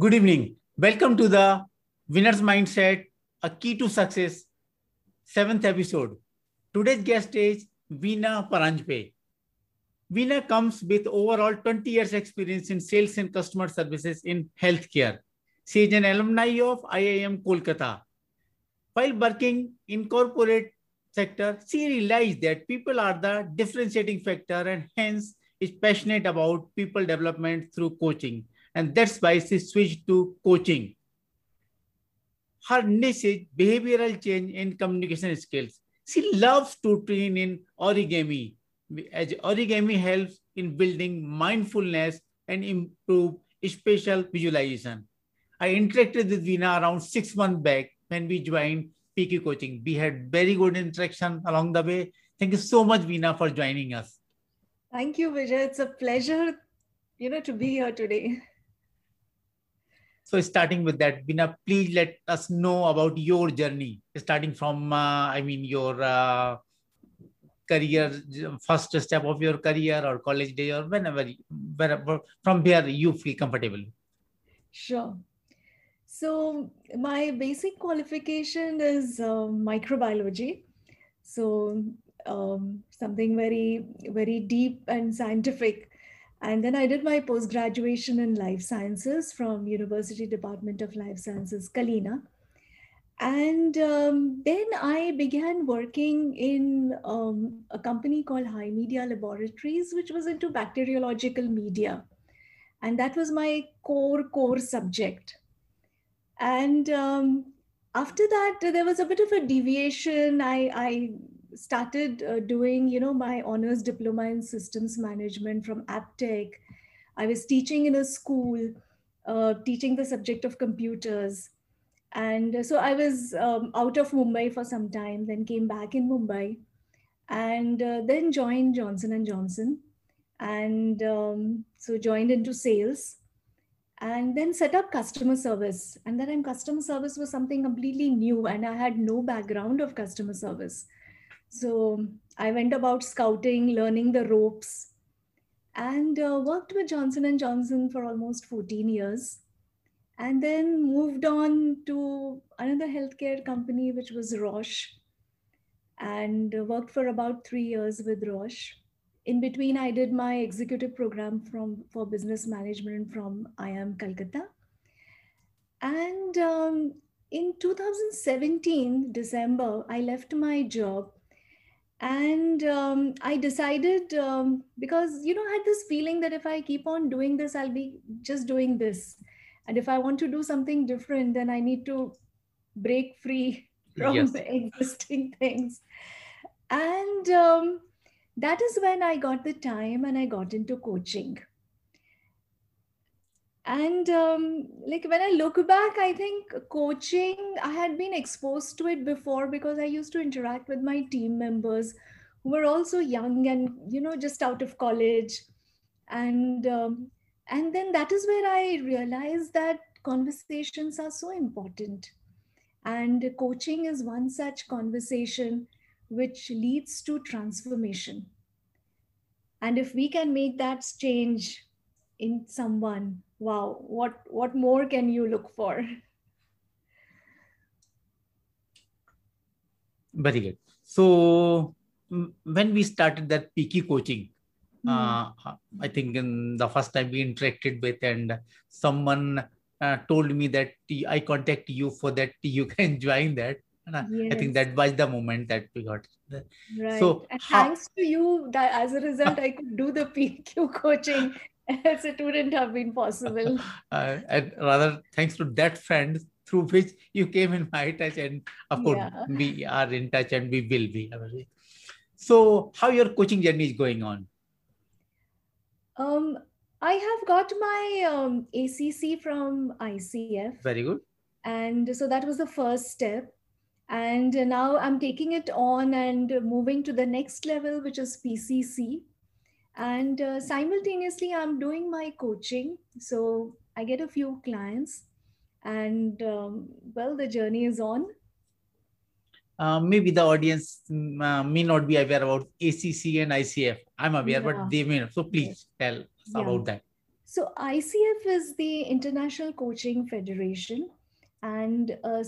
Good evening. Welcome to the Winner's Mindset, a key to success, seventh episode. Today's guest is Veena Paranjpe. Veena comes with overall 20 years experience in sales and customer services in healthcare. She is an alumni of IIM Kolkata. While working in corporate sector, she realized that people are the differentiating factor and hence is passionate about people development through coaching. And that's why she switched to coaching. Her niche is behavioral change and communication skills. She loves to train in origami, as origami helps in building mindfulness and improve spatial visualization. I interacted with Veena around six months back when we joined PQ Coaching. We had very good interaction along the way. Thank you so much, Veena, for joining us. Thank you, Vijay. It's a pleasure, you know, to be here today. So starting with that, Veena, please let us know about your journey, starting from, uh, I mean, your uh, career, first step of your career or college day or whenever, wherever, from where you feel comfortable. Sure. So my basic qualification is uh, microbiology. So um, something very, very deep and scientific. And then I did my post graduation in life sciences from University Department of Life Sciences, Kalina. And um, then I began working in um, a company called HiMedia Laboratories, which was into bacteriological media. And that was my core, core subject. And um, after that, there was a bit of a deviation. I, I started uh, doing, you know, my honors diploma in systems management from Aptech. I was teaching in a school, uh, teaching the subject of computers. And so I was um, out of Mumbai for some time, then came back in Mumbai, and uh, then joined Johnson and Johnson, and um, so joined into sales, and then set up customer service. And that time, customer service was something completely new, and I had no background of customer service. So I went about scouting, learning the ropes, and uh, worked with Johnson and Johnson for almost 14 years, and then moved on to another healthcare company, which was Roche, and worked for about three years with Roche. In between, I did my executive program from for business management from IIM Calcutta, and um, in 2017 December, I left my job and um, i decided um, because you know i had this feeling that if i keep on doing this i'll be just doing this. And if i want to do something different then i need to break free from yes. existing things. And um, that is when i got the time and i got into coaching and um, like when i look back i think coaching i had been exposed to it before because i used to interact with my team members who were also young and you know just out of college. And um, and then that is where i realized that conversations are so important. And coaching is one such conversation which leads to transformation. And if we can make that change in someone wow what what more can you look for? Very good. So when we started that pq coaching mm. uh, i think in the first time we interacted with and someone uh, told me that i contact you for that you can join that. And I, yes. I think that was the moment that we got right so and how, thanks to you that as a result i could do the pq coaching else it wouldn't have been possible. Uh, and rather, thanks to that friend through which you came in my touch, and of course, yeah. we are in touch and we will be. So, how your coaching journey is going on? Um, I have got my um, ACC from ICF. Very good. And so that was the first step. And now I'm taking it on and moving to the next level, which is PCC and uh, simultaneously i'm doing my coaching so i get a few clients and um, well the journey is on uh, maybe the audience mm, uh, may not be aware about acc and icf i'm aware yeah. but they may not so please tell us yeah. about that So ICF is the International Coaching Federation and uh,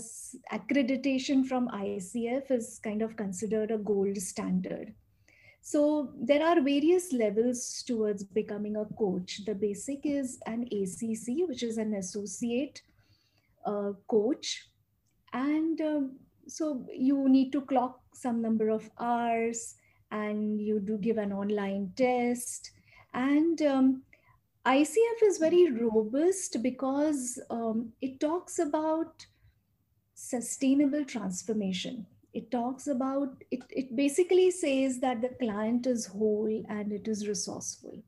accreditation from ICF is kind of considered a gold standard. So there are various levels towards becoming a coach. The basic is an ACC, which is an associate uh, coach. And um, so you need to clock some number of hours and you do give an online test. And um, ICF is very robust because um, it talks about sustainable transformation it talks about it, it basically says that the client is whole and it is resourceful.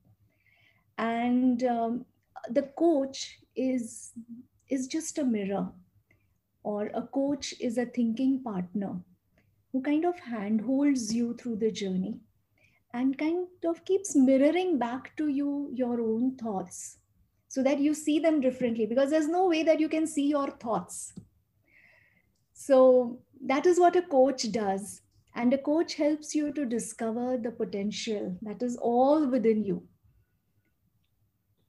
And um, the coach is is just a mirror or a coach is a thinking partner who kind of handholds you through the journey and kind of keeps mirroring back to you your own thoughts so that you see them differently because there's no way that you can see your thoughts. So that is what a coach does. And a coach helps you to discover the potential that is all within you.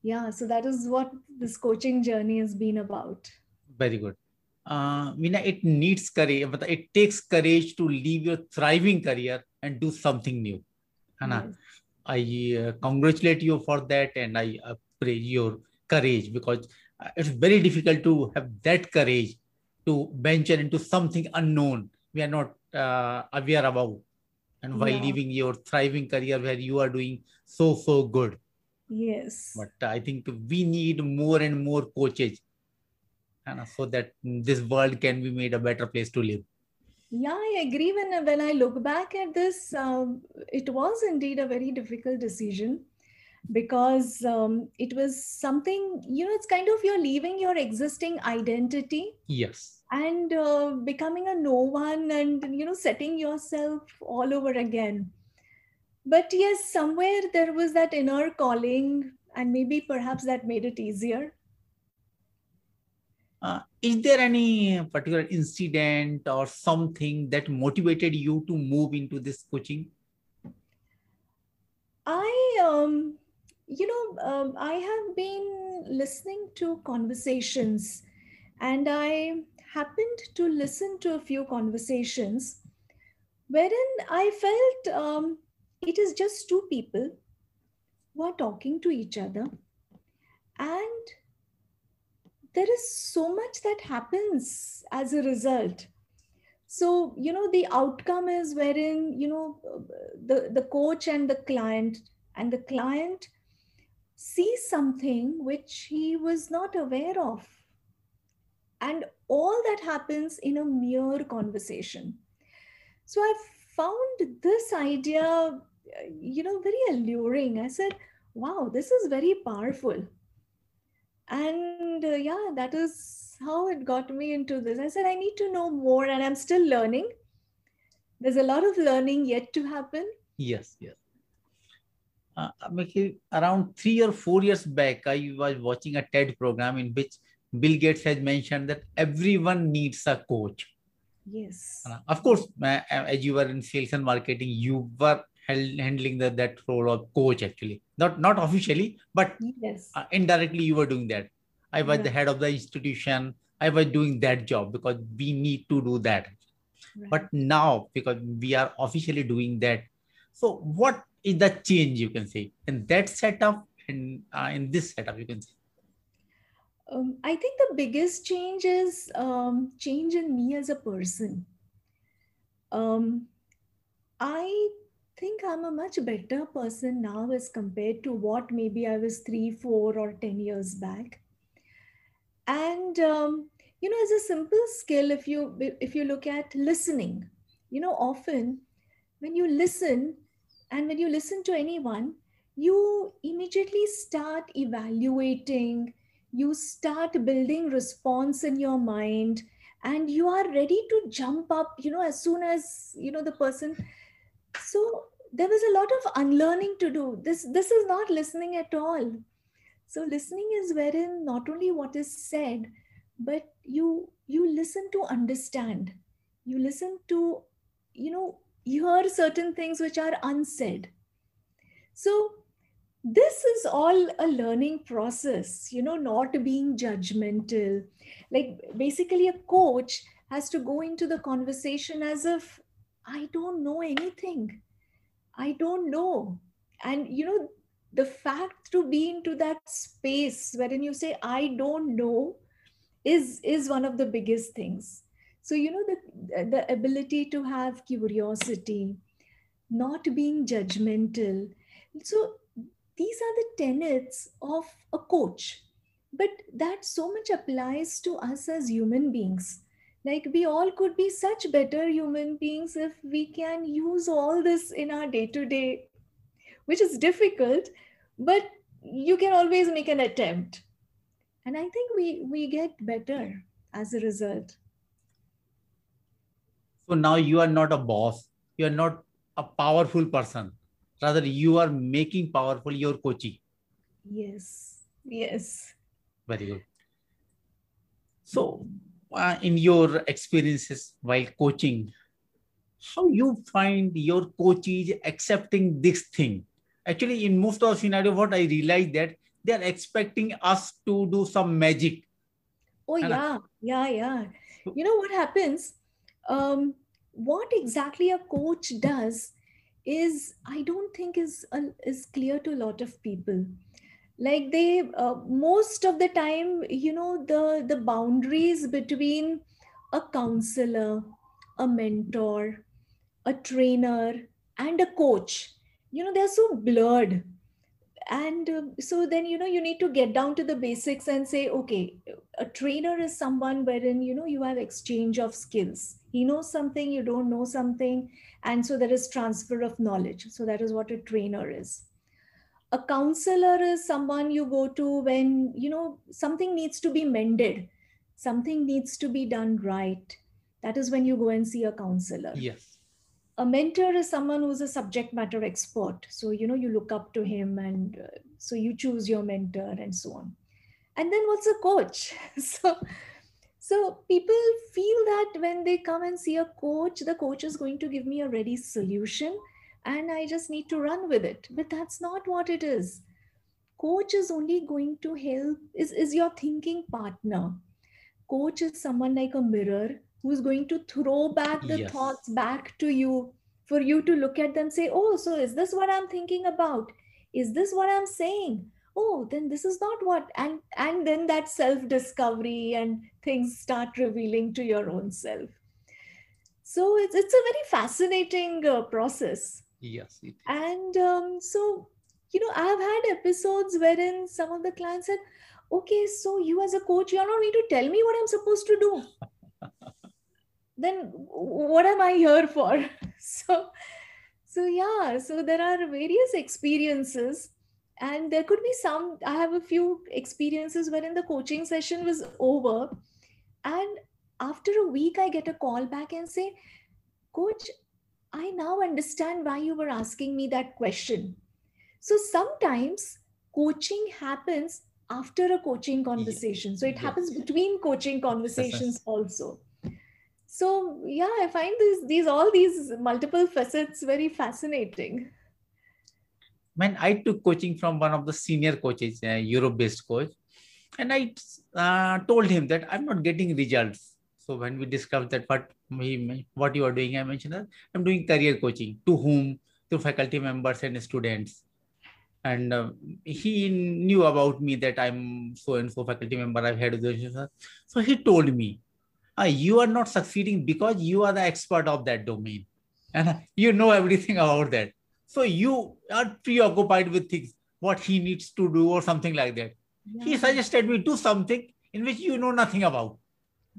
Yeah, so that is what this coaching journey has been about. Very good. Uh, Veena, it needs courage, but it takes courage to leave your thriving career and do something new. Hannah, yes. I uh, congratulate you for that and I praise your courage because uh, it's very difficult to have that courage to venture into something unknown. We are not uh, aware about. And while yeah. leaving your thriving career where you are doing so so good. Yes. But i think we need more and more coaches and so that this world can be made a better place to live. Yeah i agree. When when i look back at this um, it was indeed a very difficult decision because um, it was something you know it's kind of you're leaving your existing identity yes and uh, becoming a no one and you know setting yourself all over again. But yes somewhere there was that inner calling and maybe perhaps that made it easier. Uh, is there any particular incident or something that motivated you to move into this coaching? I um you know um, i have been listening to conversations and i happened to listen to a few conversations wherein I felt um, it is just two people who are talking to each other. And there is so much that happens as a result. So, you know, the outcome is wherein, you know, the, the coach and the client, and the client sees something which he was not aware of and all that happens in a mere conversation. So i found this idea you know very alluring. I said wow this is very powerful. And uh, yeah that is how it got me into this. I said i need to know more and i'm still learning. There's a lot of learning yet to happen. Yes yes. Uh, around three or four years back i was watching a ted program in which Bill Gates has mentioned that everyone needs a coach. Yes. Uh, of course, uh, as you were in sales and marketing, you were handling the, that role of coach actually. Not not officially, but yes. uh, indirectly you were doing that. I was the head of the institution. I was doing that job because we need to do that. Right. But now, because we are officially doing that, so what is the change you can say in that setup and uh, in this setup you can say? Um, I think the biggest change is um, change in me as a person. Um, I think I'm a much better person now as compared to what maybe I was three, four, or 10 years back. And, um, you know, as a simple skill, if you, if you look at listening, you know, often when you listen and when you listen to anyone, you immediately start evaluating you start building response in your mind and you are ready to jump up you know as soon as you know the person so there was a lot of unlearning to do. This this is not listening at all. So listening is wherein not only what is said but you you listen to understand. You listen to you know hear certain things which are unsaid. So this is all a learning process, you know, not being judgmental. Like basically, a coach has to go into the conversation as if I don't know anything. I don't know. And, you know, the fact to be into that space wherein you say, I don't know, is, is one of the biggest things. So, you know, the, the ability to have curiosity, not being judgmental. So, these are the tenets of a coach. But that so much applies to us as human beings. Like we all could be such better human beings if we can use all this in our day to day which is difficult but you can always make an attempt. And i think we we get better as a result. So now you are not a boss. You are not a powerful person rather you are making powerful your coaching yes yes very good so uh, in your experiences while coaching, how you find your coaches accepting this thing? Actually, in most of the scenario, what I realized that they are expecting us to do some magic. Oh and yeah, I, yeah, yeah. You know what happens? Um, what exactly a coach does is, I don't think is uh, is clear to a lot of people. Like they uh, most of the time you know the the boundaries between a counselor a mentor a trainer and a coach you know they're so blurred and uh, so then you know you need to get down to the basics and say okay a trainer is someone wherein you know you have exchange of skills. He knows something you don't know something and so there is transfer of knowledge. So that is what a trainer is. A counselor is someone you go to when you know something needs to be mended something needs to be done right. That is when you go and see a counselor. Yes a mentor is someone who's a subject matter expert so you know you look up to him and uh, so you choose your mentor and so on and then what's a coach so so people feel that when they come and see a coach the coach is going to give me a ready solution and I just need to run with it. But that's not what it is. Coach is only going to help, is, is your thinking partner. Coach is someone like a mirror who's going to throw back the yes. thoughts back to you for you to look at them say, oh, so is this what I'm thinking about? Is this what I'm saying? Oh, then this is not what and and then that self-discovery and things start revealing to your own self. So it's it's a very fascinating uh, process. Yes. And um, so, you know, I've had episodes wherein some of the clients said, okay, so you as a coach, you're not going to tell me what I'm supposed to do. then what am I here for? so, so yeah, so there are various experiences and there could be some, I have a few experiences wherein the coaching session was over and after a week, I get a call back and say, coach, I now understand why you were asking me that question. So sometimes coaching happens after a coaching conversation. So it happens between coaching conversations also. So yeah, I find these these all these multiple facets very fascinating. When I took coaching from one of the senior coaches, a Europe-based coach, and I uh, told him that I'm not getting results. So when we discussed that what what you are doing, I mentioned that I'm doing career coaching to whom to faculty members and students. And uh, he knew about me that I'm so and so faculty member. I've had this. So he told me, ah, you are not succeeding because you are the expert of that domain and you know everything about that. So you are preoccupied with things, what he needs to do or something like that. Yeah. He suggested me do something in which you know nothing about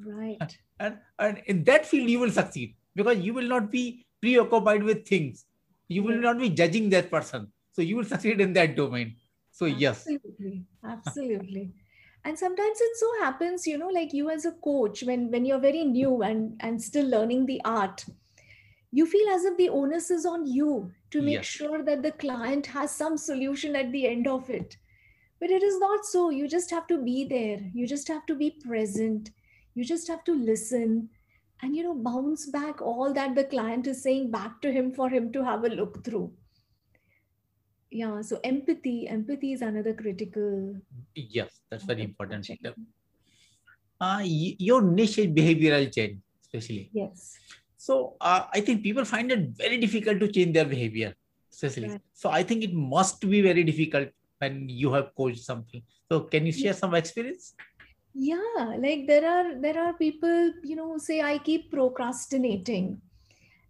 Right. And, and in that field, you will succeed because you will not be preoccupied with things. You will not be judging that person. So you will succeed in that domain. So, Absolutely. yes. Absolutely. And sometimes it so happens you know like you as a coach when when you're very new and and still learning the art you feel as if the onus is on you to make yes. sure that the client has some solution at the end of it. But it is not so. You just have to be there. You just have to be present. You just have to listen and you know bounce back all that the client is saying back to him for him to have a look through yeah so empathy empathy is another critical yes that's very important factor uh, your niche is behavioral change especially. Yes. So uh, i think people find it very difficult to change their behavior especially. Right. so i think it must be very difficult when you have coached something. So can you share some experience? Yeah like there are there are people you know say i keep procrastinating.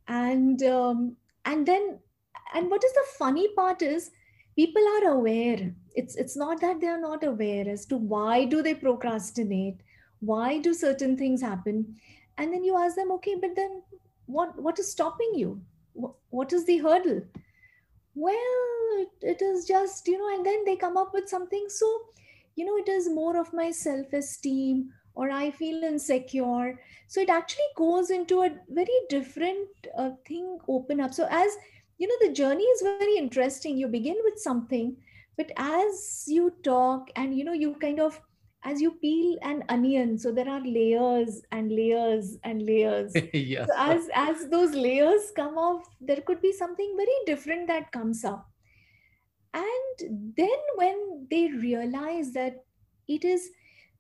And um, and then and what is the funny part is people are aware. It's it's not that they are not aware as to why do they procrastinate why do certain things happen. And then you ask them okay but then what what is stopping you? What, what is the hurdle? Well it, it is just you know and then they come up with something. So you know it is more of my self esteem or i feel insecure. So it actually goes into a very different uh, thing open up. So as you know the journey is very interesting. You begin with something but as you talk and you know you kind of as you peel an onion so there are layers and layers and layers. Yes. so as as those layers come off there could be something very different that comes up. And then when they realize that it is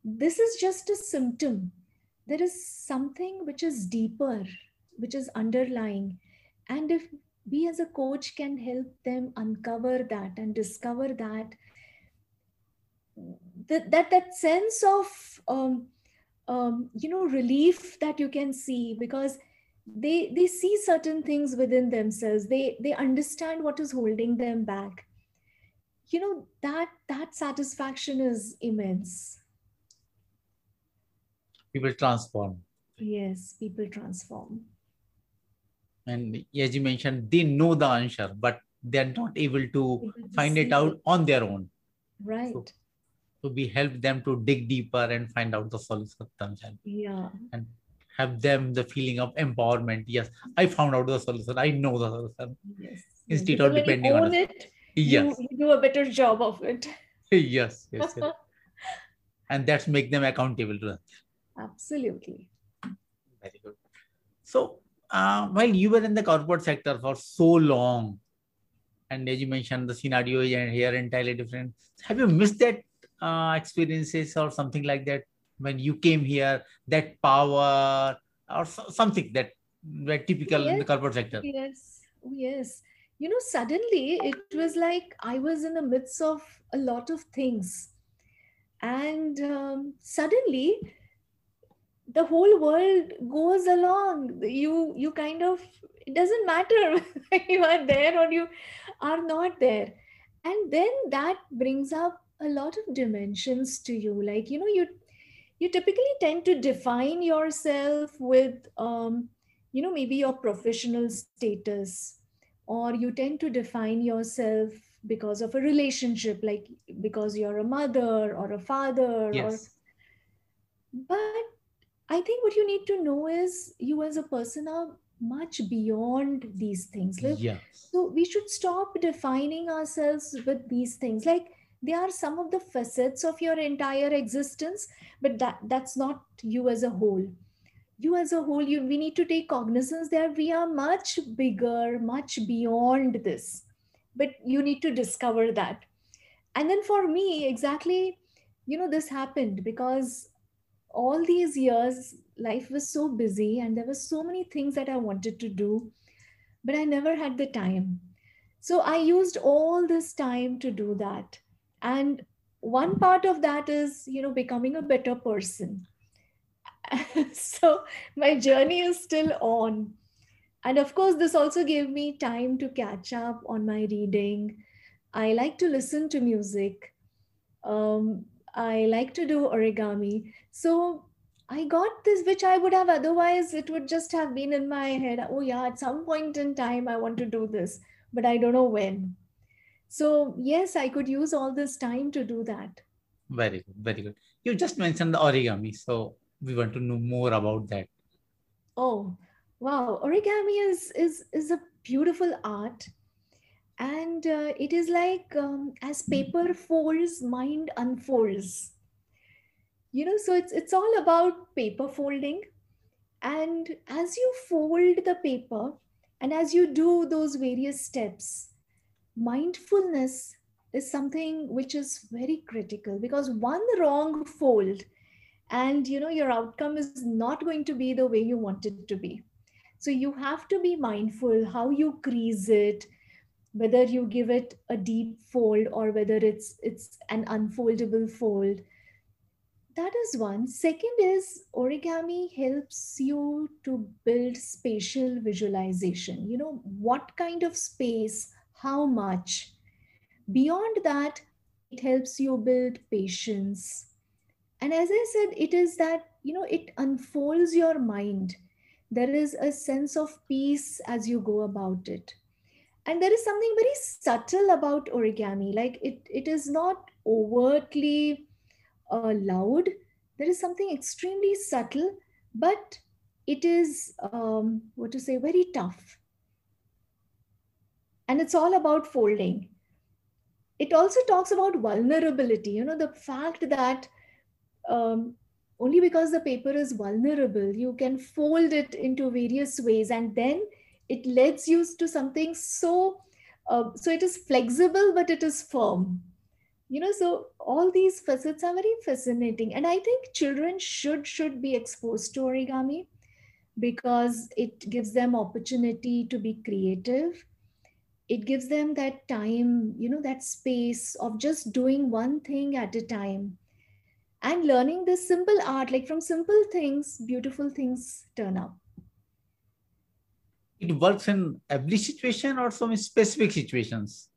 this is just a symptom there is something which is deeper which is underlying. And if we as a coach can help them uncover that and discover that that that, that sense of um, um, you know relief that you can see because they they see certain things within themselves. They they understand what is holding them back. You know that that satisfaction is immense. People transform. Yes people transform and as you mentioned they know the answer but they're not able to able find it out it. on their own. Right. So, so we help them to dig deeper and find out the solution themselves yeah. And have them the feeling of empowerment. Yes i found out the solution. I know the solution. Yes. Instead of depending on it yes. you, you do a better job of it. Yes yes, yes. and that's make them accountable to that absolutely. Very good. So uh, while you were in the corporate sector for so long and as you mentioned the scenario is here entirely different have you missed that uh, experiences or something like that when you came here that power or something that were typical yes. in the corporate sector yes yes you know, suddenly it was like I was in the midst of a lot of things. And um, suddenly the whole world goes along. You, you kind of, it doesn't matter if you are there or you are not there. And then that brings up a lot of dimensions to you. Like, you know, you, you typically tend to define yourself with, um, you know, maybe your professional status or you tend to define yourself because of a relationship like because you're a mother or a father yes. or but i think what you need to know is you as a person are much beyond these things. Like, yes. so we should stop defining ourselves with these things. Like they are some of the facets of your entire existence but that that's not you as a whole. You as a whole you we need to take cognizance that we are much bigger much beyond this. But you need to discover that. And then for me exactly you know this happened because all these years life was so busy and there were so many things that i wanted to do but i never had the time so i used all this time to do that and one part of that is you know becoming a better person so my journey is still on. And of course, this also gave me time to catch up on my reading. I like to listen to music. Um, I like to do origami. So I got this, which I would have otherwise, it would just have been in my head. Oh, yeah, at some point in time, I want to do this, but I don't know when. So, yes, I could use all this time to do that. Very good. Very good. You just mentioned the origami. So, we want to know more about that oh wow origami is is is a beautiful art and uh, it is like um, as paper folds mind unfolds. You know so it's it's all about paper folding. And as you fold the paper and as you do those various steps mindfulness is something which is very critical. Because one wrong fold and you know your outcome is not going to be the way you want it to be. So you have to be mindful how you crease it whether you give it a deep fold or whether it's it's an unfoldable fold. That is one. Second is origami helps you to build spatial visualization. You know what kind of space how much? Beyond that it helps you build patience. And as i said it is that you know it unfolds your mind. There is a sense of peace as you go about it and there is something very subtle about origami. Like it it is not overtly uh, loud. There is something extremely subtle but it is um, what to say very tough. And it's all about folding. It also talks about vulnerability. You know the fact that um, only because the paper is vulnerable you can fold it into various ways and then it leads you to something so uh, so it is flexible but it is firm. You know so all these facets are very fascinating. And i think children should should be exposed to origami because it gives them opportunity to be creative. It gives them that time you know that space of just doing one thing at a time and learning this simple art. Like from simple things beautiful things turn up it works in every situation or some specific situations?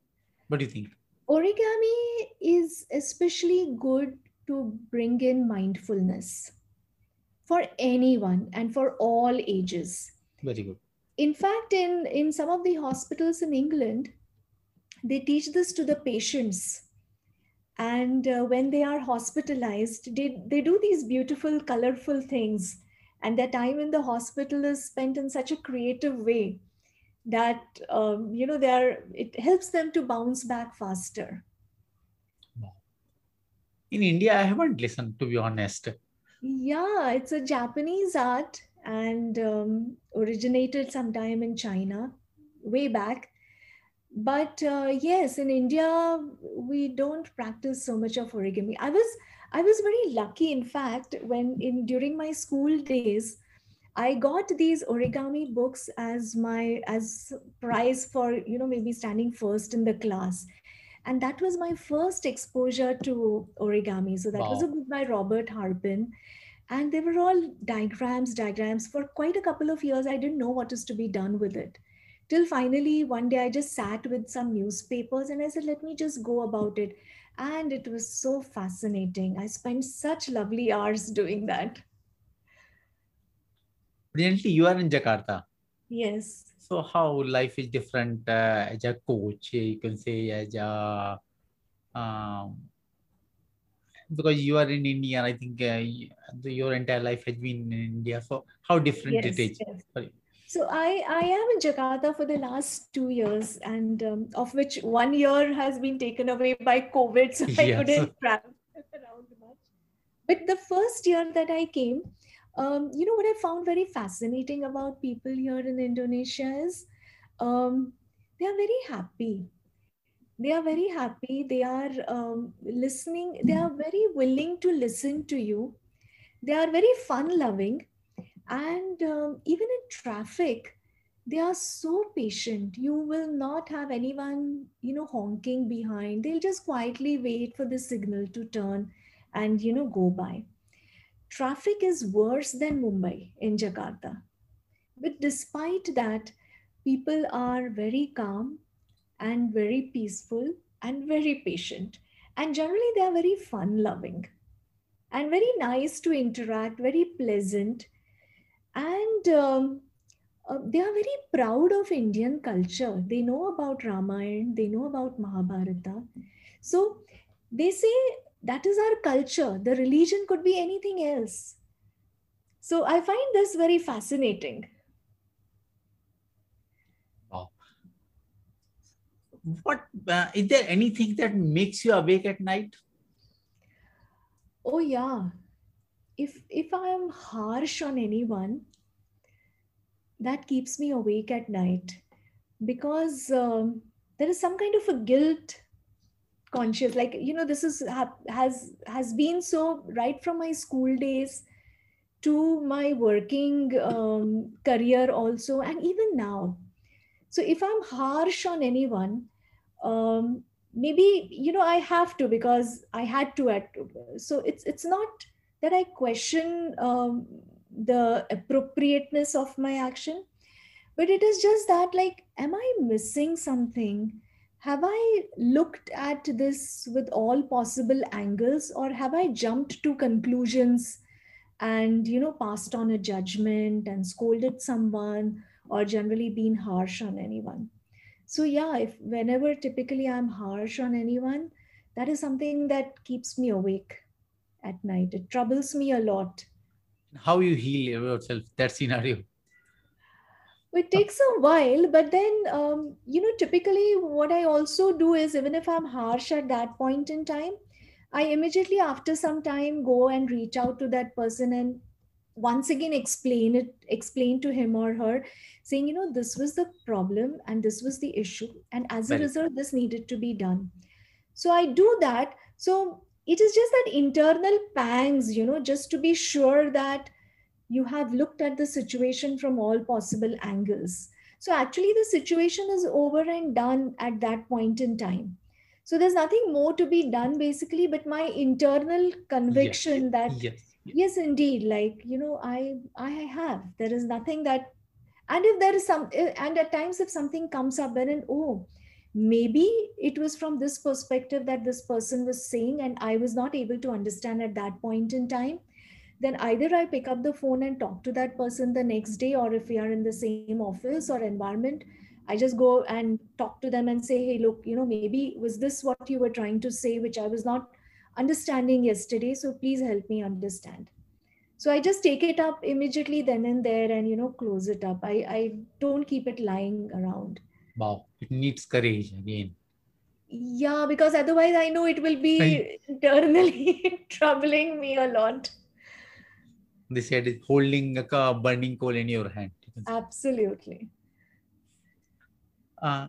What do you think? Origami is especially good to bring in mindfulness for anyone and for all ages. Very good. In fact in in some of the hospitals in england they teach this to the patients. And uh, when they are hospitalized they, they do these beautiful colorful things and their time in the hospital is spent in such a creative way that um, you know they are it helps them to bounce back faster. In india i haven't listened to be honest. Yeah it's a japanese art and um, originated sometime in china way back but uh, yes in india we don't practice so much of origami. I was i was very lucky in fact when in during my school days i got these origami books as my as prize for you know maybe standing first in the class. And that was my first exposure to origami. So that wow. was a book by Robert Harbin. And they were all diagrams diagrams. For quite a couple of years i didn't know what is to be done with it till finally one day I just sat with some newspapers and I said, let me just go about it. And it was so fascinating. I spent such lovely hours doing that. Brilliantly, you are in Jakarta. Yes. So how life is different uh, as a coach, you can say as a um, because you are in India, I think uh, your entire life has been in India. So how different yes, it is? Yes. So I, I am in Jakarta for the last two years, and um, of which one year has been taken away by COVID, so I couldn't travel around much. But the first year that I came, um, you know what I found very fascinating about people here in Indonesia is um, they are very happy. They are very happy. They are um, listening. They are very willing to listen to you. They are very fun loving and um, even in traffic they are so patient. You will not have anyone you know honking behind. They'll just quietly wait for the signal to turn and you know go by. Traffic is worse than mumbai in jakarta. But despite that people are very calm and very peaceful and very patient. And generally they are very fun loving and very nice to interact very pleasant and um, uh, they are very proud of Indian culture. They know about Ramayana, they know about Mahabharata. So they say that is our culture. The religion could be anything else. So I find this very fascinating. Wow. What uh, is there anything that makes you awake at night? Oh yeah, if if i am harsh on anyone that keeps me awake at night because um, there is some kind of a guilt conscious like you know this is has has been so right from my school days to my working um, career also and even now. So if i'm harsh on anyone um, maybe you know i have to because i had to at so it's it's not that i question um, the appropriateness of my action. But it is just that like am i missing something? Have i looked at this with all possible angles or have i jumped to conclusions and you know passed on a judgment and scolded someone or generally been harsh on anyone? So yeah if whenever typically i'm harsh on anyone that is something that keeps me awake at night. It troubles me a lot. How you heal yourself that scenario? It takes a while but then um, you know typically what i also do is even if i'm harsh at that point in time i immediately after some time go and reach out to that person and once again explain it explain to him or her saying you know this was the problem and this was the issue and as a result this needed to be done. So i do that. So it is just that internal pangs you know just to be sure that you have looked at the situation from all possible angles so actually the situation is over and done at that point in time so there's nothing more to be done basically but my internal conviction yes. that yes. yes indeed like you know i i have there is nothing that and if there is some eh, and at times if something comes up then oh maybe it was from this perspective that this person was saying and i was not able to understand at that point in time. Then either i pick up the phone and talk to that person the next day or if we are in the same office or environment i just go and talk to them and say hey look you know maybe was this what you were trying to say which i was not understanding yesterday so please help me understand. So i just take it up immediately then and there and you know close it up. I i don't keep it lying around Wow, it needs courage again. Yeah, because otherwise I know it will be internally troubling me a lot. They said it's holding a burning coal in your hand. Absolutely. Uh,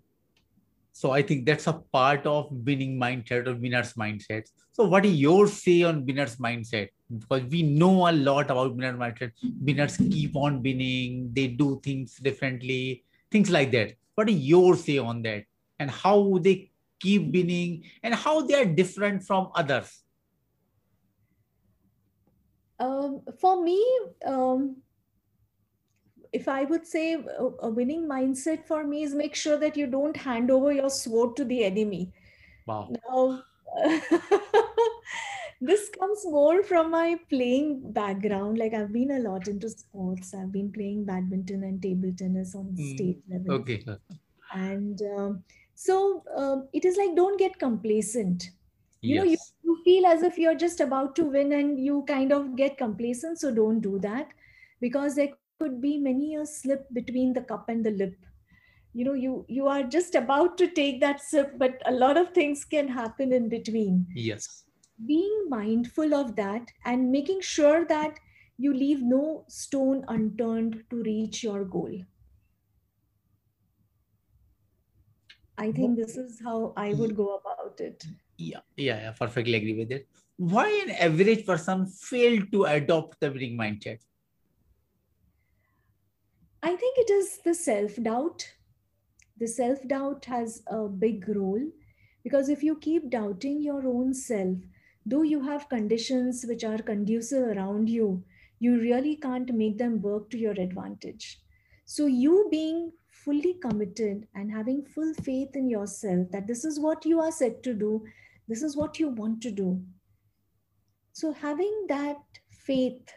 so I think that's a part of winning mindset or winner's mindset. So what is your say on winner's mindset? Because we know a lot about winner's mindset. Winners keep on winning. They do things differently. Things like that. What is your say on that? And how they keep winning and how they are different from others? Um, for me um, if i would say a, a, winning mindset for me is make sure that you don't hand over your sword to the enemy. Wow. Now this comes more from my playing background. Like i've been a lot into sports. I've been playing badminton and table tennis on mm. state level. Okay. And um, so um, it is like don't get complacent. You yes. know you, you feel as if you're just about to win and you kind of get complacent so don't do that. Because there could be many a slip between the cup and the lip. You know you you are just about to take that sip but a lot of things can happen in between. Yes being mindful of that and making sure that you leave no stone unturned to reach your goal. I think this is how i would go about it. Yeah yeah, yeah perfectly agree with it. Why an average person failed to adopt the winning mindset? I think it is the self doubt the self doubt has a big role because if you keep doubting your own self though you have conditions which are conducive around you, you really can't make them work to your advantage. So, you being fully committed and having full faith in yourself that this is what you are set to do, this is what you want to do. So, having that faith,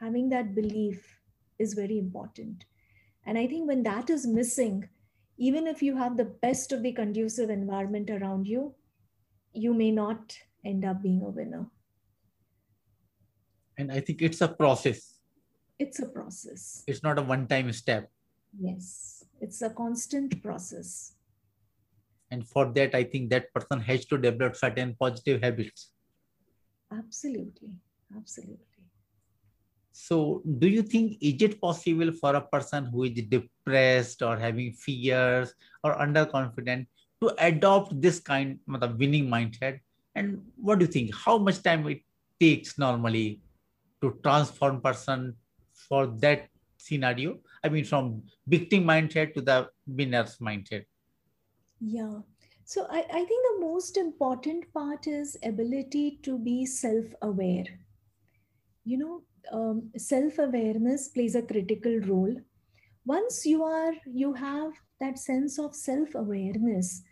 having that belief is very important. And I think when that is missing, even if you have the best of the conducive environment around you, you may not end up being a winner. And I think it's a process. It's a process. It's not a one time step. Yes, it's a constant process. And for that, I think that person has to develop certain positive habits. Absolutely. Absolutely. So, do you think is it possible for a person who is depressed or having fears or underconfident to adopt this kind of winning mindset? And what do you think? How much time it takes normally to transform person for that scenario? I mean, from victim mindset to the winner's mindset. Yeah. So I, I think the most important part is ability to be self-aware. You know, um, self-awareness plays a critical role. Once you are, you have that sense of self-awareness,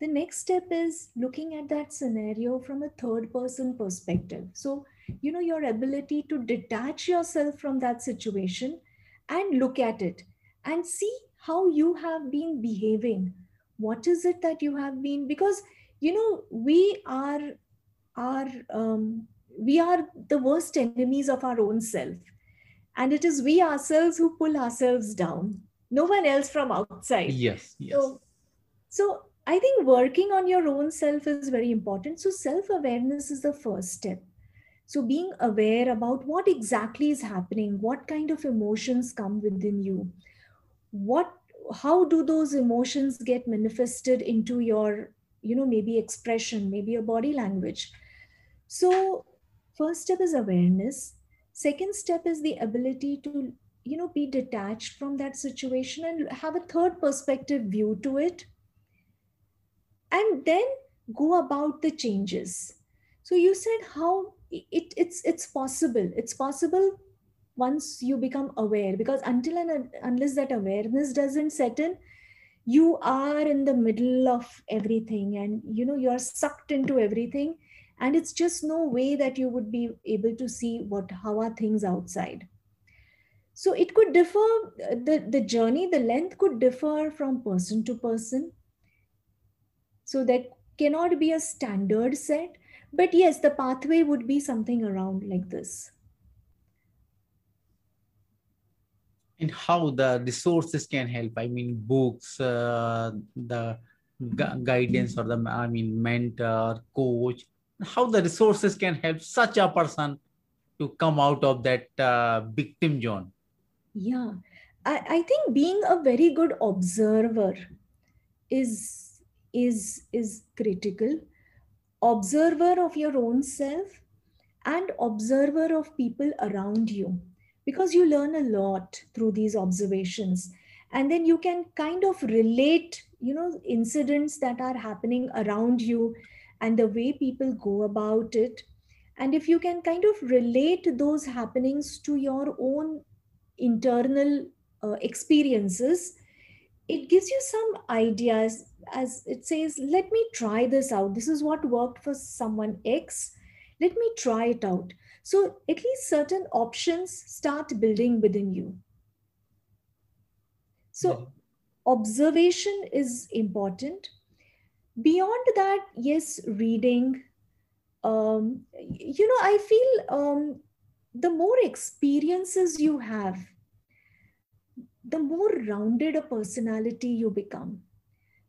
the next step is looking at that scenario from a third person perspective. So, you know, your ability to detach yourself from that situation and look at it and see how you have been behaving. What is it that you have been? Because you know we are are um, we are the worst enemies of our own self. And it is we ourselves who pull ourselves down. No one else from outside. Yes yes. So, so i think working on your own self is very important. So self awareness is the first step. So being aware about what exactly is happening what kind of emotions come within you what how do those emotions get manifested into your you know maybe expression maybe your body language. So first step is awareness. Second step is the ability to you know be detached from that situation and have a third perspective view to it and then go about the changes. So you said how it, it's it's possible. It's possible once you become aware because until and unless that awareness doesn't set in you are in the middle of everything and you know you're sucked into everything. And it's just no way that you would be able to see what how are things outside. So it could differ uh, the the journey the length could differ from person to person so there cannot be a standard set but yes the pathway would be something around like this. And how the resources can help? I mean books uh, the gu- guidance or the i mean mentor coach. How the resources can help such a person to come out of that uh, victim zone? Yeah. I, I think being a very good observer is is is critical. Observer of your own self and observer of people around you. Because you learn a lot through these observations. And then you can kind of relate you know incidents that are happening around you and the way people go about it. And if you can kind of relate those happenings to your own internal uh, experiences it gives you some ideas as it says let me try this out this is what worked for someone x let me try it out so at least certain options start building within you. So observation is important. Beyond that, yes, reading. Um, you know, I feel um, the more experiences you have, the more rounded a personality you become.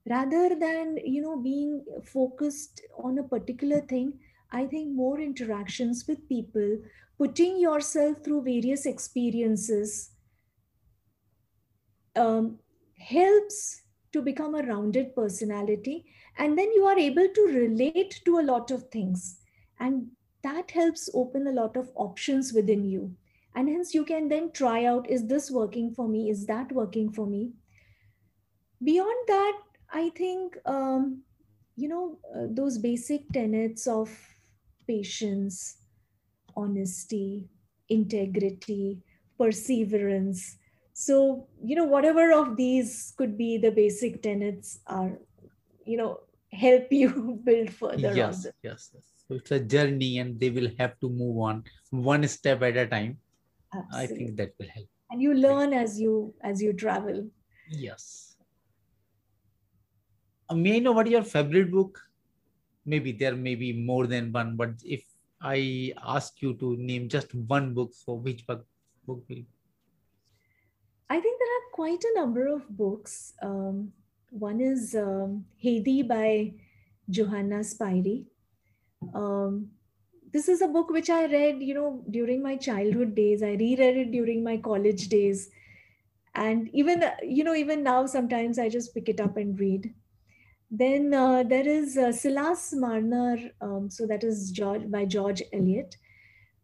Rather than, you know, being focused on a particular thing, I think more interactions with people, putting yourself through various experiences um, helps to become a rounded personality. And then you are able to relate to a lot of things. And that helps open a lot of options within you. And hence you can then try out is this working for me? Is that working for me? Beyond that, I think, um, you know, uh, those basic tenets of patience, honesty, integrity, perseverance. So, you know, whatever of these could be the basic tenets are, you know, help you build further yes, on Yes, yes. So it's a journey and they will have to move on one step at a time. Absolutely. I think that will help. And you learn as you as you travel. Yes. Uh, may I know what your favorite book? maybe there may be more than one but if i ask you to name just one book for which book, book will i think there are quite a number of books um, one is um, by johanna spyri um, this is a book which i read you know during my childhood days i reread it during my college days and even you know even now sometimes i just pick it up and read then uh, there is uh, Silas Marner, um, so that is George, by George Eliot.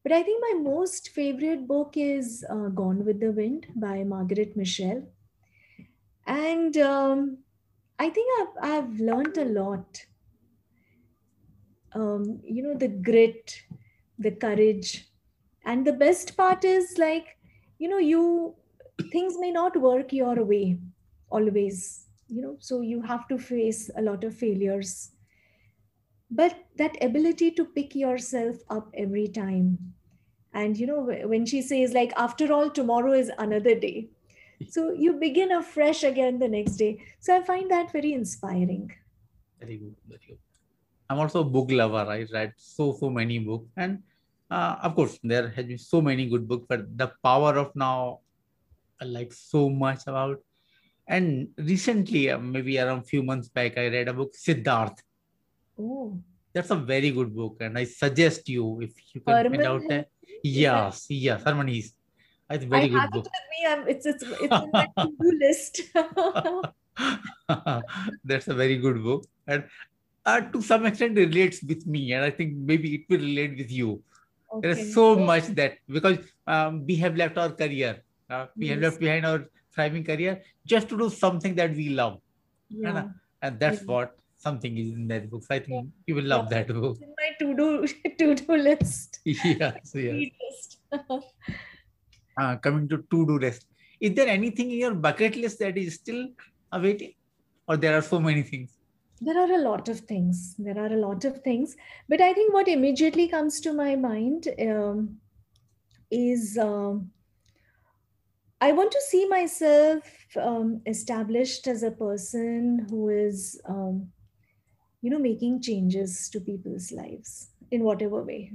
But I think my most favorite book is uh, Gone with the Wind by Margaret Mitchell. And um, I think I've, I've learned a lot. Um, you know, the grit, the courage. And the best part is like, you know, you things may not work your way always, you know, so you have to face a lot of failures. But that ability to pick yourself up every time. And, you know, when she says, like, after all, tomorrow is another day so you begin afresh again the next day so i find that very inspiring very good very good i'm also a book lover i read so so many books and uh, of course there has been so many good books but the power of now i like so much about and recently uh, maybe around few months back i read a book siddhartha oh that's a very good book and i suggest you if you can Herman find out that yes yes Hermann Hesse it's very I good have book. it with me. I'm, it's it's it's in my to-do list. That's a very good book, and uh, to some extent it relates with me, and I think maybe it will relate with you. Okay. There is so much that because um, we have left our career, uh, we have Yes. left behind our thriving career just to do something that we love, Yeah. and that's Yeah. what something is in that book. So I think you will love that book. It's in my to-do to-do list. yes, yes. Uh, coming to to-do list is there anything in your bucket list that is still awaiting or there are so many things there are a lot of things. There are a lot of things, but I think what immediately comes to my mind um, is um, I want to see myself um, established as a person who is, um, you know, making changes to people's lives in whatever way.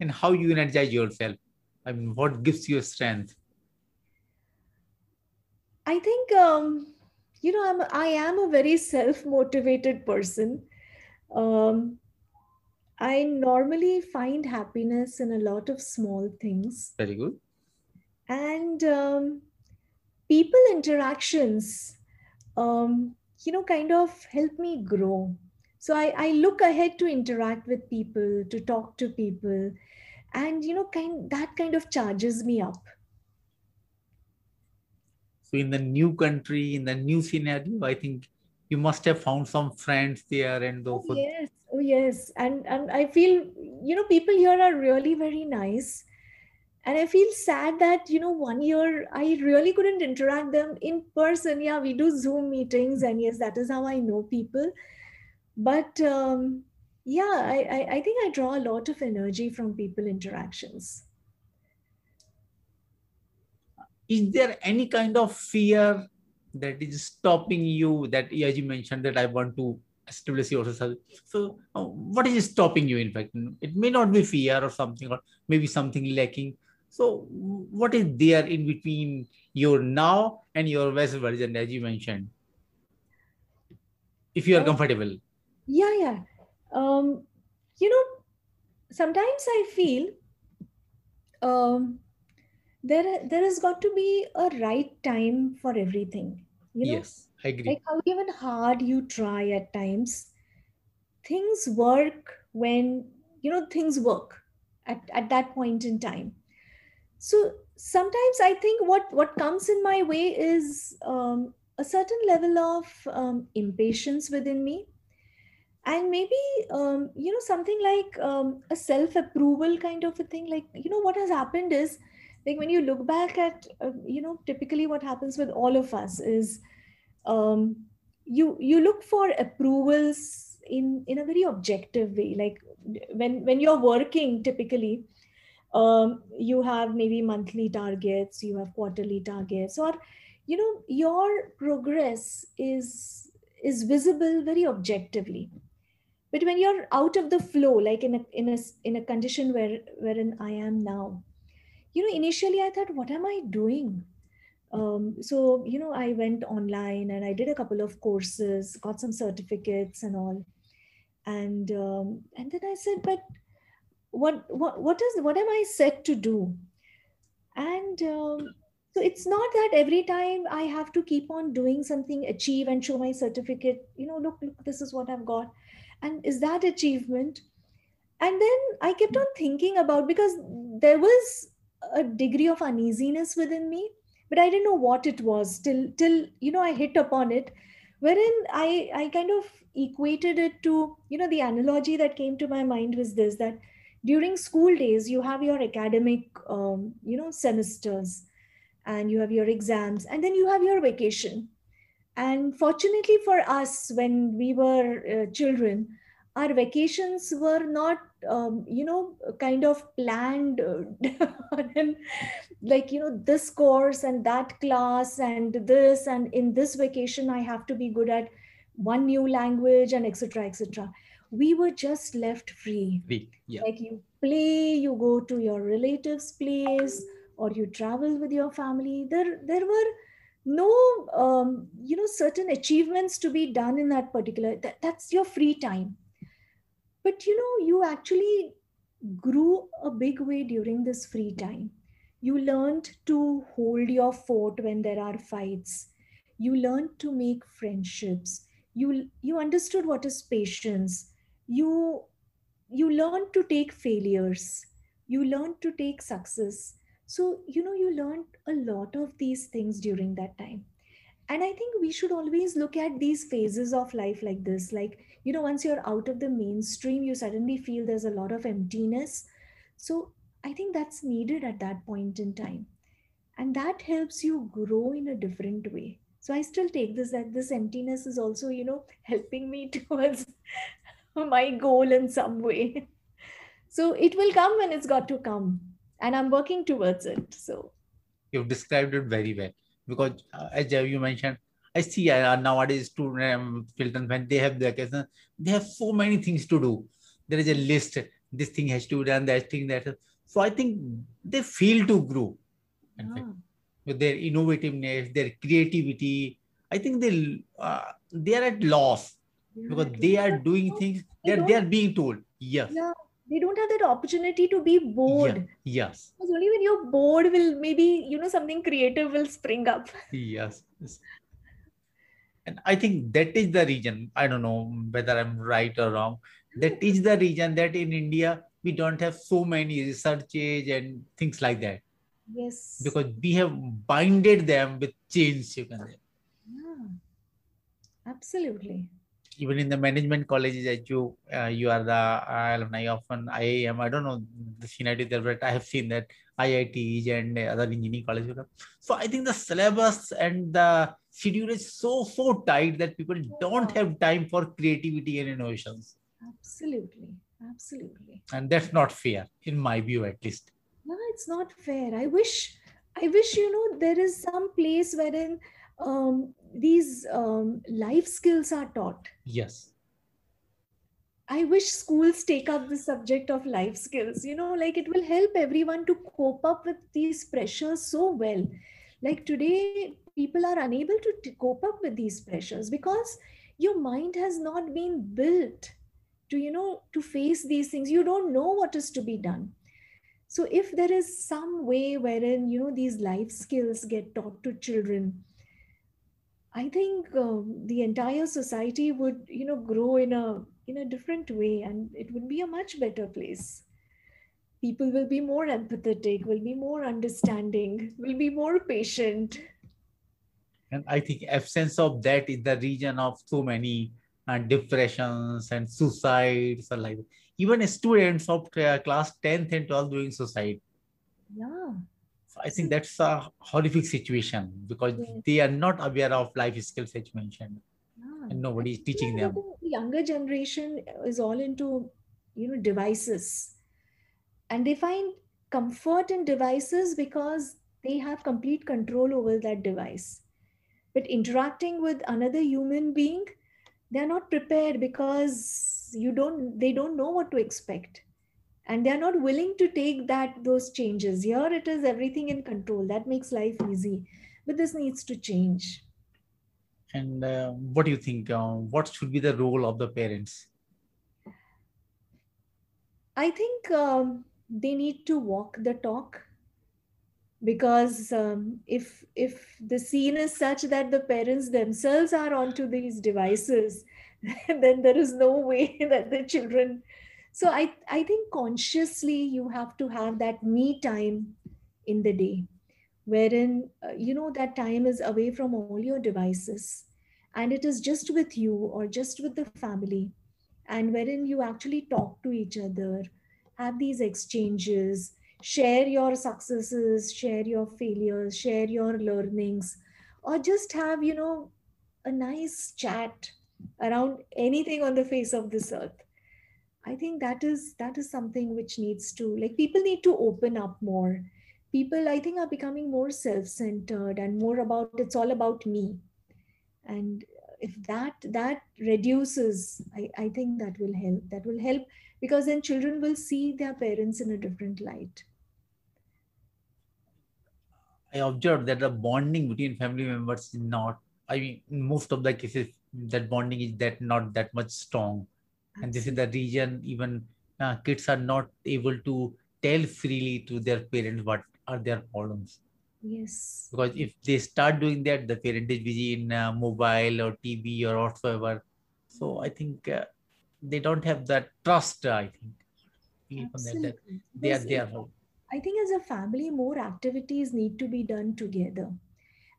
and how you energize yourself i mean what gives you strength I think um, you know I'm I am a very self-motivated person. Um, I normally find happiness in a lot of small things, very good and um, people interactions, um, you know, kind of help me grow. So I, I look ahead to interact with people, to talk to people, and you know, kind that kind of charges me up. So in the new country in the new scenario i think you must have found some friends there and Oh, yes. Oh, yes. And and I feel, you know, people here are really very nice. And I feel sad that, you know, one year I really couldn't interact them in person. Yeah, we do Zoom meetings, and yes, that is how I know people. But um, yeah, I, I, I think I draw a lot of energy from people interactions. Is there any kind of fear that is stopping you that as you mentioned that i want to establish yourself? So uh, what is stopping you in fact? It may not be fear or something or maybe something lacking. So what is there in between your now and your best version as you mentioned? If you are comfortable. Yeah, yeah. Um, you know, sometimes I feel um, there there has got to be a right time for everything. You know, yes i agree like how even hard you try at times, things work when you know things work at, at that point in time. So sometimes I think what what comes in my way is um, a certain level of um, impatience within me and maybe um, you know something like um, a self approval kind of a thing like you know what has happened is like when you look back at uh, you know typically what happens with all of us is um, you you look for approvals in in a very objective way. Like when when you're working typically um, you have maybe monthly targets you have quarterly targets or you know your progress is is visible very objectively. But when you're out of the flow like in a in a in a condition where wherein i am now you know initially i thought what am i doing um, so you know i went online and i did a couple of courses got some certificates and all and um, and then i said but what what what is what am i set to do and um, So it's not that every time I have to keep on doing something, achieve and show my certificate, you know, look, look, this is what I've got. And is that achievement? And then I kept on thinking about because there was a degree of uneasiness within me, but I didn't know what it was till till you know I hit upon it, wherein I I kind of equated it to you know the analogy that came to my mind was this that during school days you have your academic um, you know semesters and you have your exams and then you have your vacation. And fortunately for us when we were uh, children our vacations were not um, you know kind of planned and like you know this course and that class and this and in this vacation i have to be good at one new language and etc etc we were just left free. Free yeah. like you play you go to your relatives place or you travel with your family. There there were no um, you know certain achievements to be done in that particular that, that's your free time but you know you actually grew a big way during this free time. You learned to hold your fort when there are fights. You learned to make friendships. You you understood what is patience. You you learned to take failures. You learned to take success. So you know you learned a lot of these things during that time. And i think we should always look at these phases of life like this like you know once you're out of the mainstream you suddenly feel there's a lot of emptiness. So i think that's needed at that point in time. And that helps you grow in a different way. So i still take this that this emptiness is also you know helping me towards my goal in some way. So it will come when it's got to come. And i'm working towards it. So you've described it very well. Because uh, as you mentioned i see uh, nowadays students um, children when they have vacation they have so many things to do there is a list this thing has to be done that thing that so i think they feel to grow ah with their innovativeness, their creativity. I think they uh, they are at loss yeah, because they are doing things that they are being told. Yes. Yeah. They don't have that opportunity to be bored. Yeah. Yes. Because only when you're bored will maybe you know something creative will spring up. Yes. And I think that is the reason. I don't know whether I'm right or wrong. That is the reason that in India we don't have so many researches and things like that Yes. Because we have binded them with chains, you can say. Yeah. Absolutely. Even in the management colleges that you uh, you are the alumni of an IIM, I don't know the scenario there, but I have seen that IITs and other engineering colleges. So I think the syllabus and the schedule is so so tight that people don't have time for creativity and innovations. Absolutely, absolutely. And that's not fair, in my view, at least no it's not fair i wish i wish you know there is some place wherein um, these um, life skills are taught yes i wish schools take up the subject of life skills you know like it will help everyone to cope up with these pressures so well. Like today people are unable to t- cope up with these pressures because your mind has not been built to you know to face these things. You don't know what is to be done. So if there is some way wherein you know these life skills get taught to children i think uh, the entire society would you know grow in a in a different way and it would be a much better place people will be more empathetic will be more understanding will be more patient and i think absence of that is the region of so many uh, depressions and suicides or like even students of uh, class 10th and 12th doing suicide. Yeah. So I think that's a horrific situation because yes. they are not aware of life skills as you mentioned. Yeah. And nobody is teaching them. The younger generation is all into, you know, devices. And they find comfort in devices because they have complete control over that device. But interacting with another human being, they're not prepared because you don't they don't know what to expect and they're not willing to take that those changes. Here it is everything in control. That makes life easy. But this needs to change. And uh, what do you think uh, what should be the role of the parents? I think um, they need to walk the talk. Because um, if if the scene is such that the parents themselves are onto these devices then there is no way that the children so i i think consciously you have to have that me time in the day wherein uh, you know that time is away from all your devices and it is just with you or just with the family and wherein you actually talk to each other have these exchanges share your successes share your failures share your learnings or just have you know a nice chat around anything on the face of this earth i think that is that is something which needs to like people need to open up more. People i think are becoming more self-centered and more about it's all about me. And if that that reduces I, I think that will help that will help because then children will see their parents in a different light. I observed that the bonding between family members is not i mean most of the cases that bonding is that not that much strong and this is the region even uh, kids are not able to tell freely to their parents what are their problems Yes. Because if they start doing that, the parent is busy in uh, mobile or TV or whatsoever. So I think uh, they don't have that trust, I think. Absolutely. That, they are there. I think as a family, more activities need to be done together.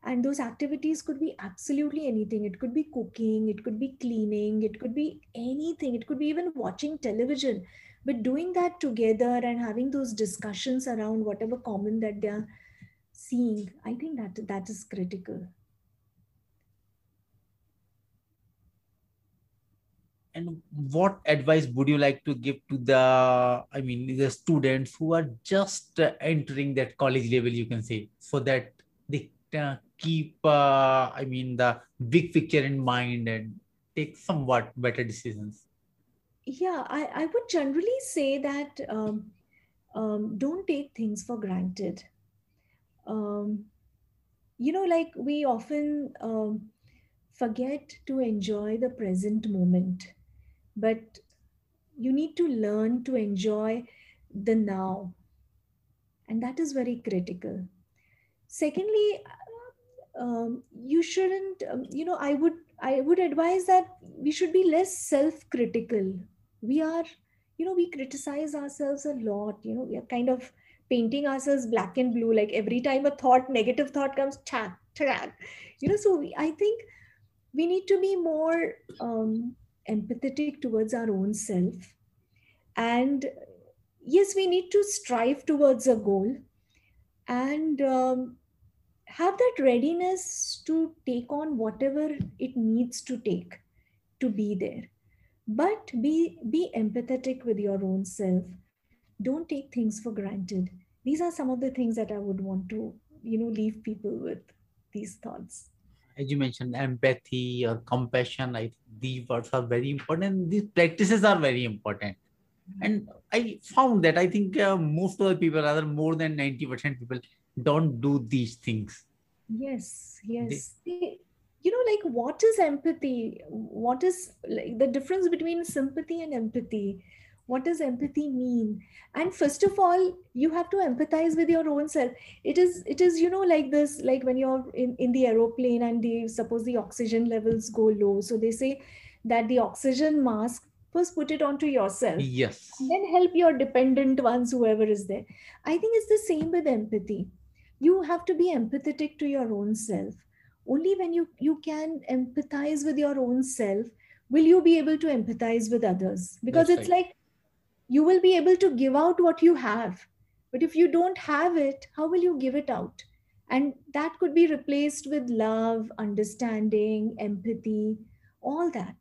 And those activities could be absolutely anything. It could be cooking, it could be cleaning, it could be anything. It could be even watching television. But doing that together and having those discussions around whatever common that they're seeing i think that that is critical and what advice would you like to give to the i mean the students who are just entering that college level you can say so that they uh, keep uh, i mean the big picture in mind and take somewhat better decisions yeah i, I would generally say that um, um, don't take things for granted um, you know, like we often um, forget to enjoy the present moment, but you need to learn to enjoy the now. And that is very critical. Secondly, um, you shouldn't, um, you know, I would, I would advise that we should be less self-critical. We are, you know, we criticize ourselves a lot. You know, we are kind of painting ourselves black and blue like every time a thought negative thought comes chat chat you know so we, i think we need to be more um, empathetic towards our own self and yes we need to strive towards a goal and um, have that readiness to take on whatever it needs to take to be there. But be be empathetic with your own self. Don't take things for granted. These are some of the things that i would want to you know leave people with these thoughts. As you mentioned empathy or compassion i these words are very important. These practices are very important. And i found that i think uh, most of the people rather more than 90% people don't do these things yes yes. They, you know like what is empathy? What is like the difference between sympathy and empathy? What does empathy mean? And first of all you have to empathize with your own self. It is it is you know like this like when you're in, in the aeroplane and they suppose the oxygen levels go low. So they say that the oxygen mask first put it onto yourself yes. then help your dependent ones whoever is there. I think it's the same with empathy you have to be empathetic to your own self only when you you can empathize with your own self will you be able to empathize with others because That's it's right. like you will be able to give out what you have. But if you don't have it, how will you give it out? And that could be replaced with love, understanding, empathy, all that.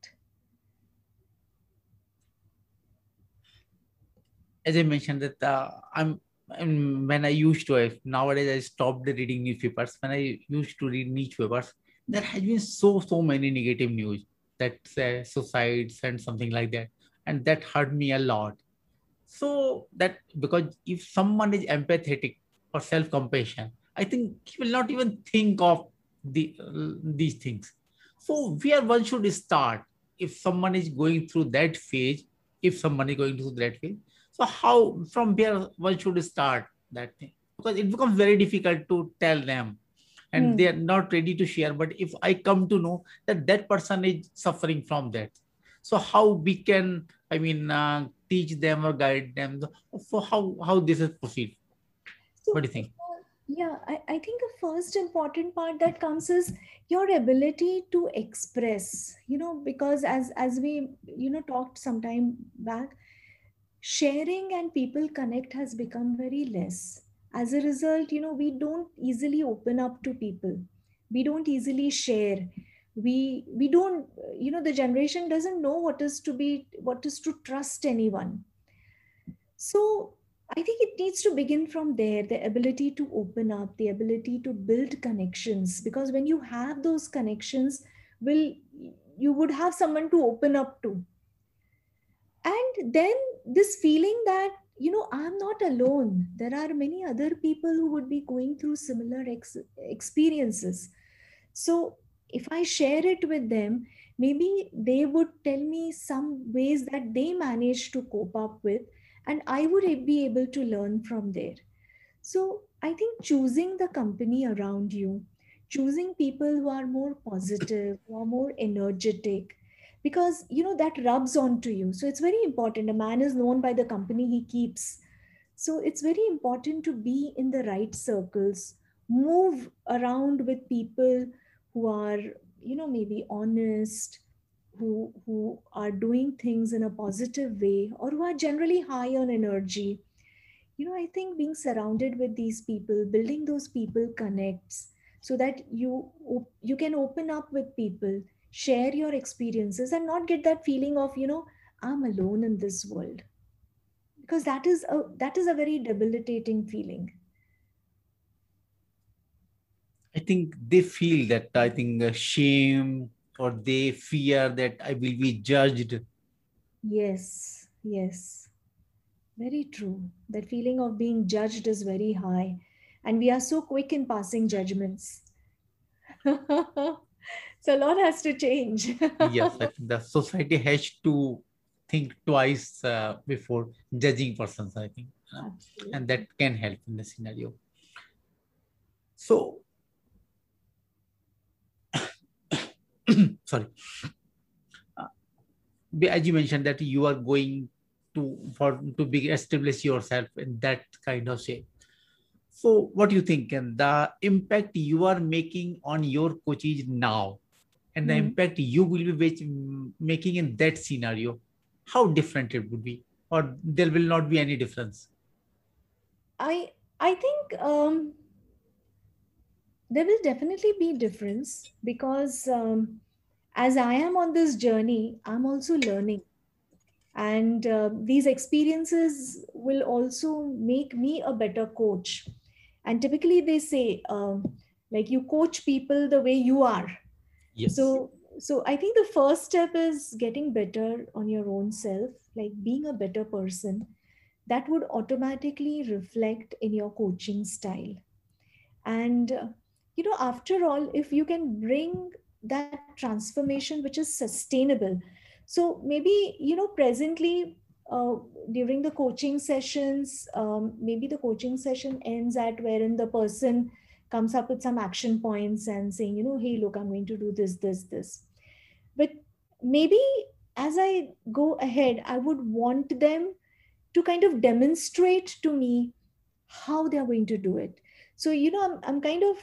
As I mentioned, that uh, I'm when I used to, nowadays I stopped reading newspapers. When I used to read newspapers, there has been so so many negative news that uh, suicides and something like that, and that hurt me a lot so that because if someone is empathetic or self-compassion, I think he will not even think of the uh, these things. So where one should start if someone is going through that phase, if someone is going through that phase. So how from where one should start that thing? because it becomes very difficult to tell them. And Hmm. they are not ready to share. But if i come to know that that person is suffering from that so how we can i mean uh, teach them or guide them? For how how this is proceed? So, what do you think? Yeah, I, I think the first important part that comes is your ability to express, you know, because as as we, you know, talked some time back, sharing and people connect has become very less. As a result, you know, we don't easily open up to people. We don't easily share. We we don't, you know, the generation doesn't know what is to be what is to trust anyone. So I think it needs to begin from there the ability to open up, the ability to build connections. Because when you have those connections, will you would have someone to open up to. And then this feeling that, you know, I'm not alone. There are many other people who would be going through similar ex- experiences. So if I share it with them, maybe they would tell me some ways that they manage to cope up with and I would be able to learn from there. So I think choosing the company around you, choosing people who are more positive, who are more energetic, because you know that rubs onto you. So it's very important. A man is known by the company he keeps. So it's very important to be in the right circles, move around with people who are, you know, maybe honest, who who are doing things in a positive way or who are generally high on energy you know i think being surrounded with these people building those people connects so that you you can open up with people share your experiences and not get that feeling of you know i'm alone in this world because that is a that is a very debilitating feeling i think they feel that i think shame or they fear that I will be judged. Yes, yes. Very true. That feeling of being judged is very high. And we are so quick in passing judgments. so a lot has to change. yes, the society has to think twice uh, before judging persons, I think. Uh, and that can help in the scenario. So, sorry uh, as you mentioned that you are going to for to be establish yourself in that kind of shape so what do you think and the impact you are making on your coaches now and the mm. impact you will be making in that scenario how different it would be? Or there will not be any difference? I i think um there will definitely be difference because um, as i am on this journey i'm also learning. And uh, these experiences will also make me a better coach. And typically they say um, like you coach people the way you are yes. So so i think the first step is getting better on your own self like being a better person that would automatically reflect in your coaching style. And uh, you know after all if you can bring that transformation which is sustainable. So maybe you know presently uh, during the coaching sessions um, maybe the coaching session ends at wherein the person comes up with some action points and saying you know hey look i'm going to do this this this. But maybe as i go ahead i would want them to kind of demonstrate to me how they're going to do it. So you know i'm, I'm kind of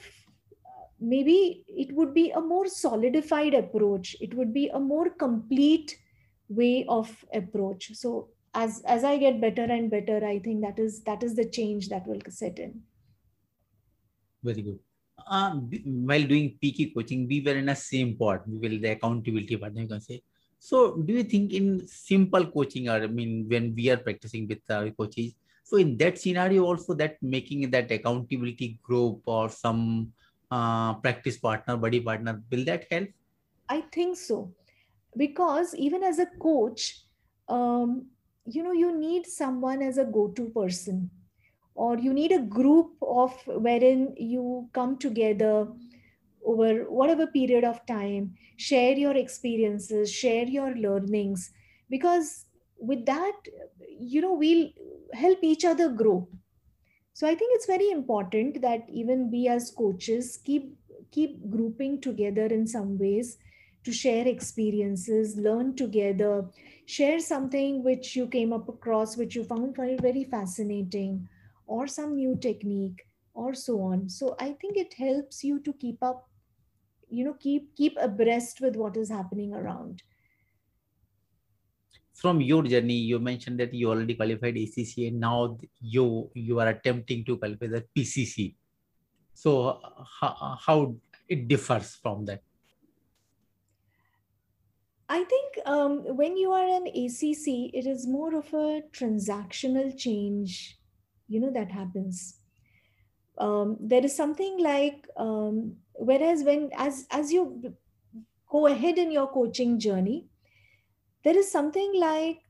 maybe it would be a more solidified approach. It would be a more complete way of approach. So as as i get better and better i think that is that is the change that will set in very good uh, while doing pk coaching we were in a same part we will the accountability part you can say so do you think in simple coaching or i mean when we are practicing with our coaches so in that scenario also that making that accountability group or some uh, practice partner, buddy partner. Will that help? I think so. Because even as a coach, um, you know, you need someone as a go to person, or you need a group of wherein you come together over whatever period of time, share your experiences, share your learnings, because with that, you know, we'll help each other grow. So I think it's very important that even we as coaches keep keep grouping together in some ways to share experiences, learn together, share something which you came up across, which you found very fascinating, or some new technique, or so on. So I think it helps you to keep up, you know, keep keep abreast with what is happening around. From your journey, you mentioned that you already qualified ACC, and now you you are attempting to qualify the PCC. So how, how it differs from that? I think um, when you are an ACC, it is more of a transactional change, you know, that happens. Um, there is something like, um, whereas when as as you go ahead in your coaching journey, there is something like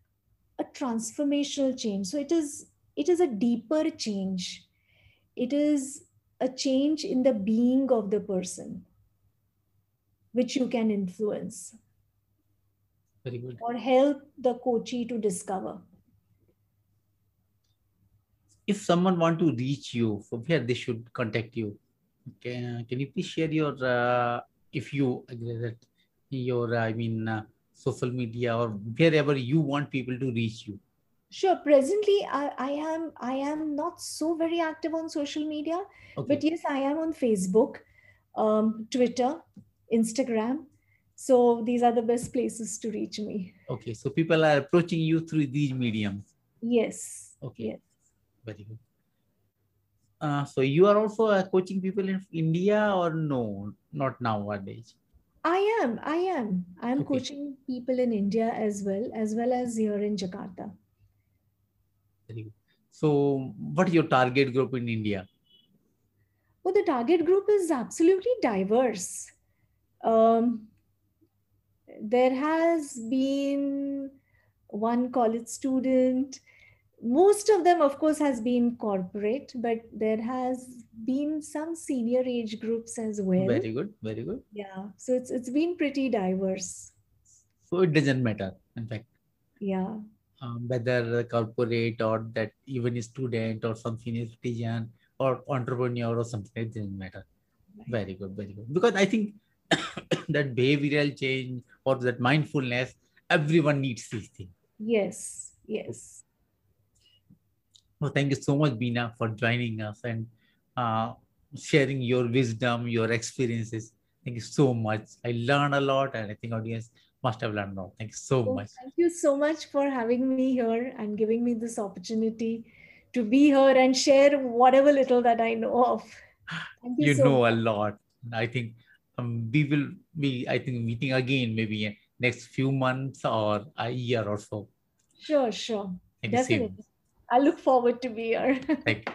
a transformational change. So it is it is a deeper change. It is a change in the being of the person, which you can influence very good. Or help the coachee to discover. If someone want to reach you, from where they should contact you? Can, can you please share your, uh, if you agree that your, I mean, uh, social media or wherever you want people to reach you? Sure. Presently, I, I am I am not so very active on social media, okay. but yes, I am on Facebook, um, Twitter, Instagram, so these are the best places to reach me. Okay. So people are approaching you through these mediums. Yes. Okay. Yes. Very good. Uh, so you are also uh, coaching people in India or no? Not nowadays. I am. I am. I am okay. coaching people in India as well, as well as here in Jakarta. Very good. So, what is your target group in India? Well, the target group is absolutely diverse. Um, there has been one college student most of them of course has been corporate but there has been some senior age groups as well. Very good very good. Yeah so it's it's been pretty diverse. So it doesn't matter in fact. Yeah. Um, whether corporate or that even a student or some senior citizen or entrepreneur or something it doesn't matter. Right. very good very good. Because i think that behavioral change or that mindfulness, everyone needs these things. Yes, yes. Well, thank you so much, Veena, for joining us and uh, sharing your wisdom, your experiences. Thank you so much. I learned a lot, and I think audience must have learned a lot. Thank you so oh, much. Thank you so much for having me here and giving me this opportunity to be here and share whatever little that I know of. you, you so know much. a lot. I think um, we will be, I think, meeting again maybe next few months or a year or so. Sure, sure. Thank Definitely. I look forward to be here. Thank you.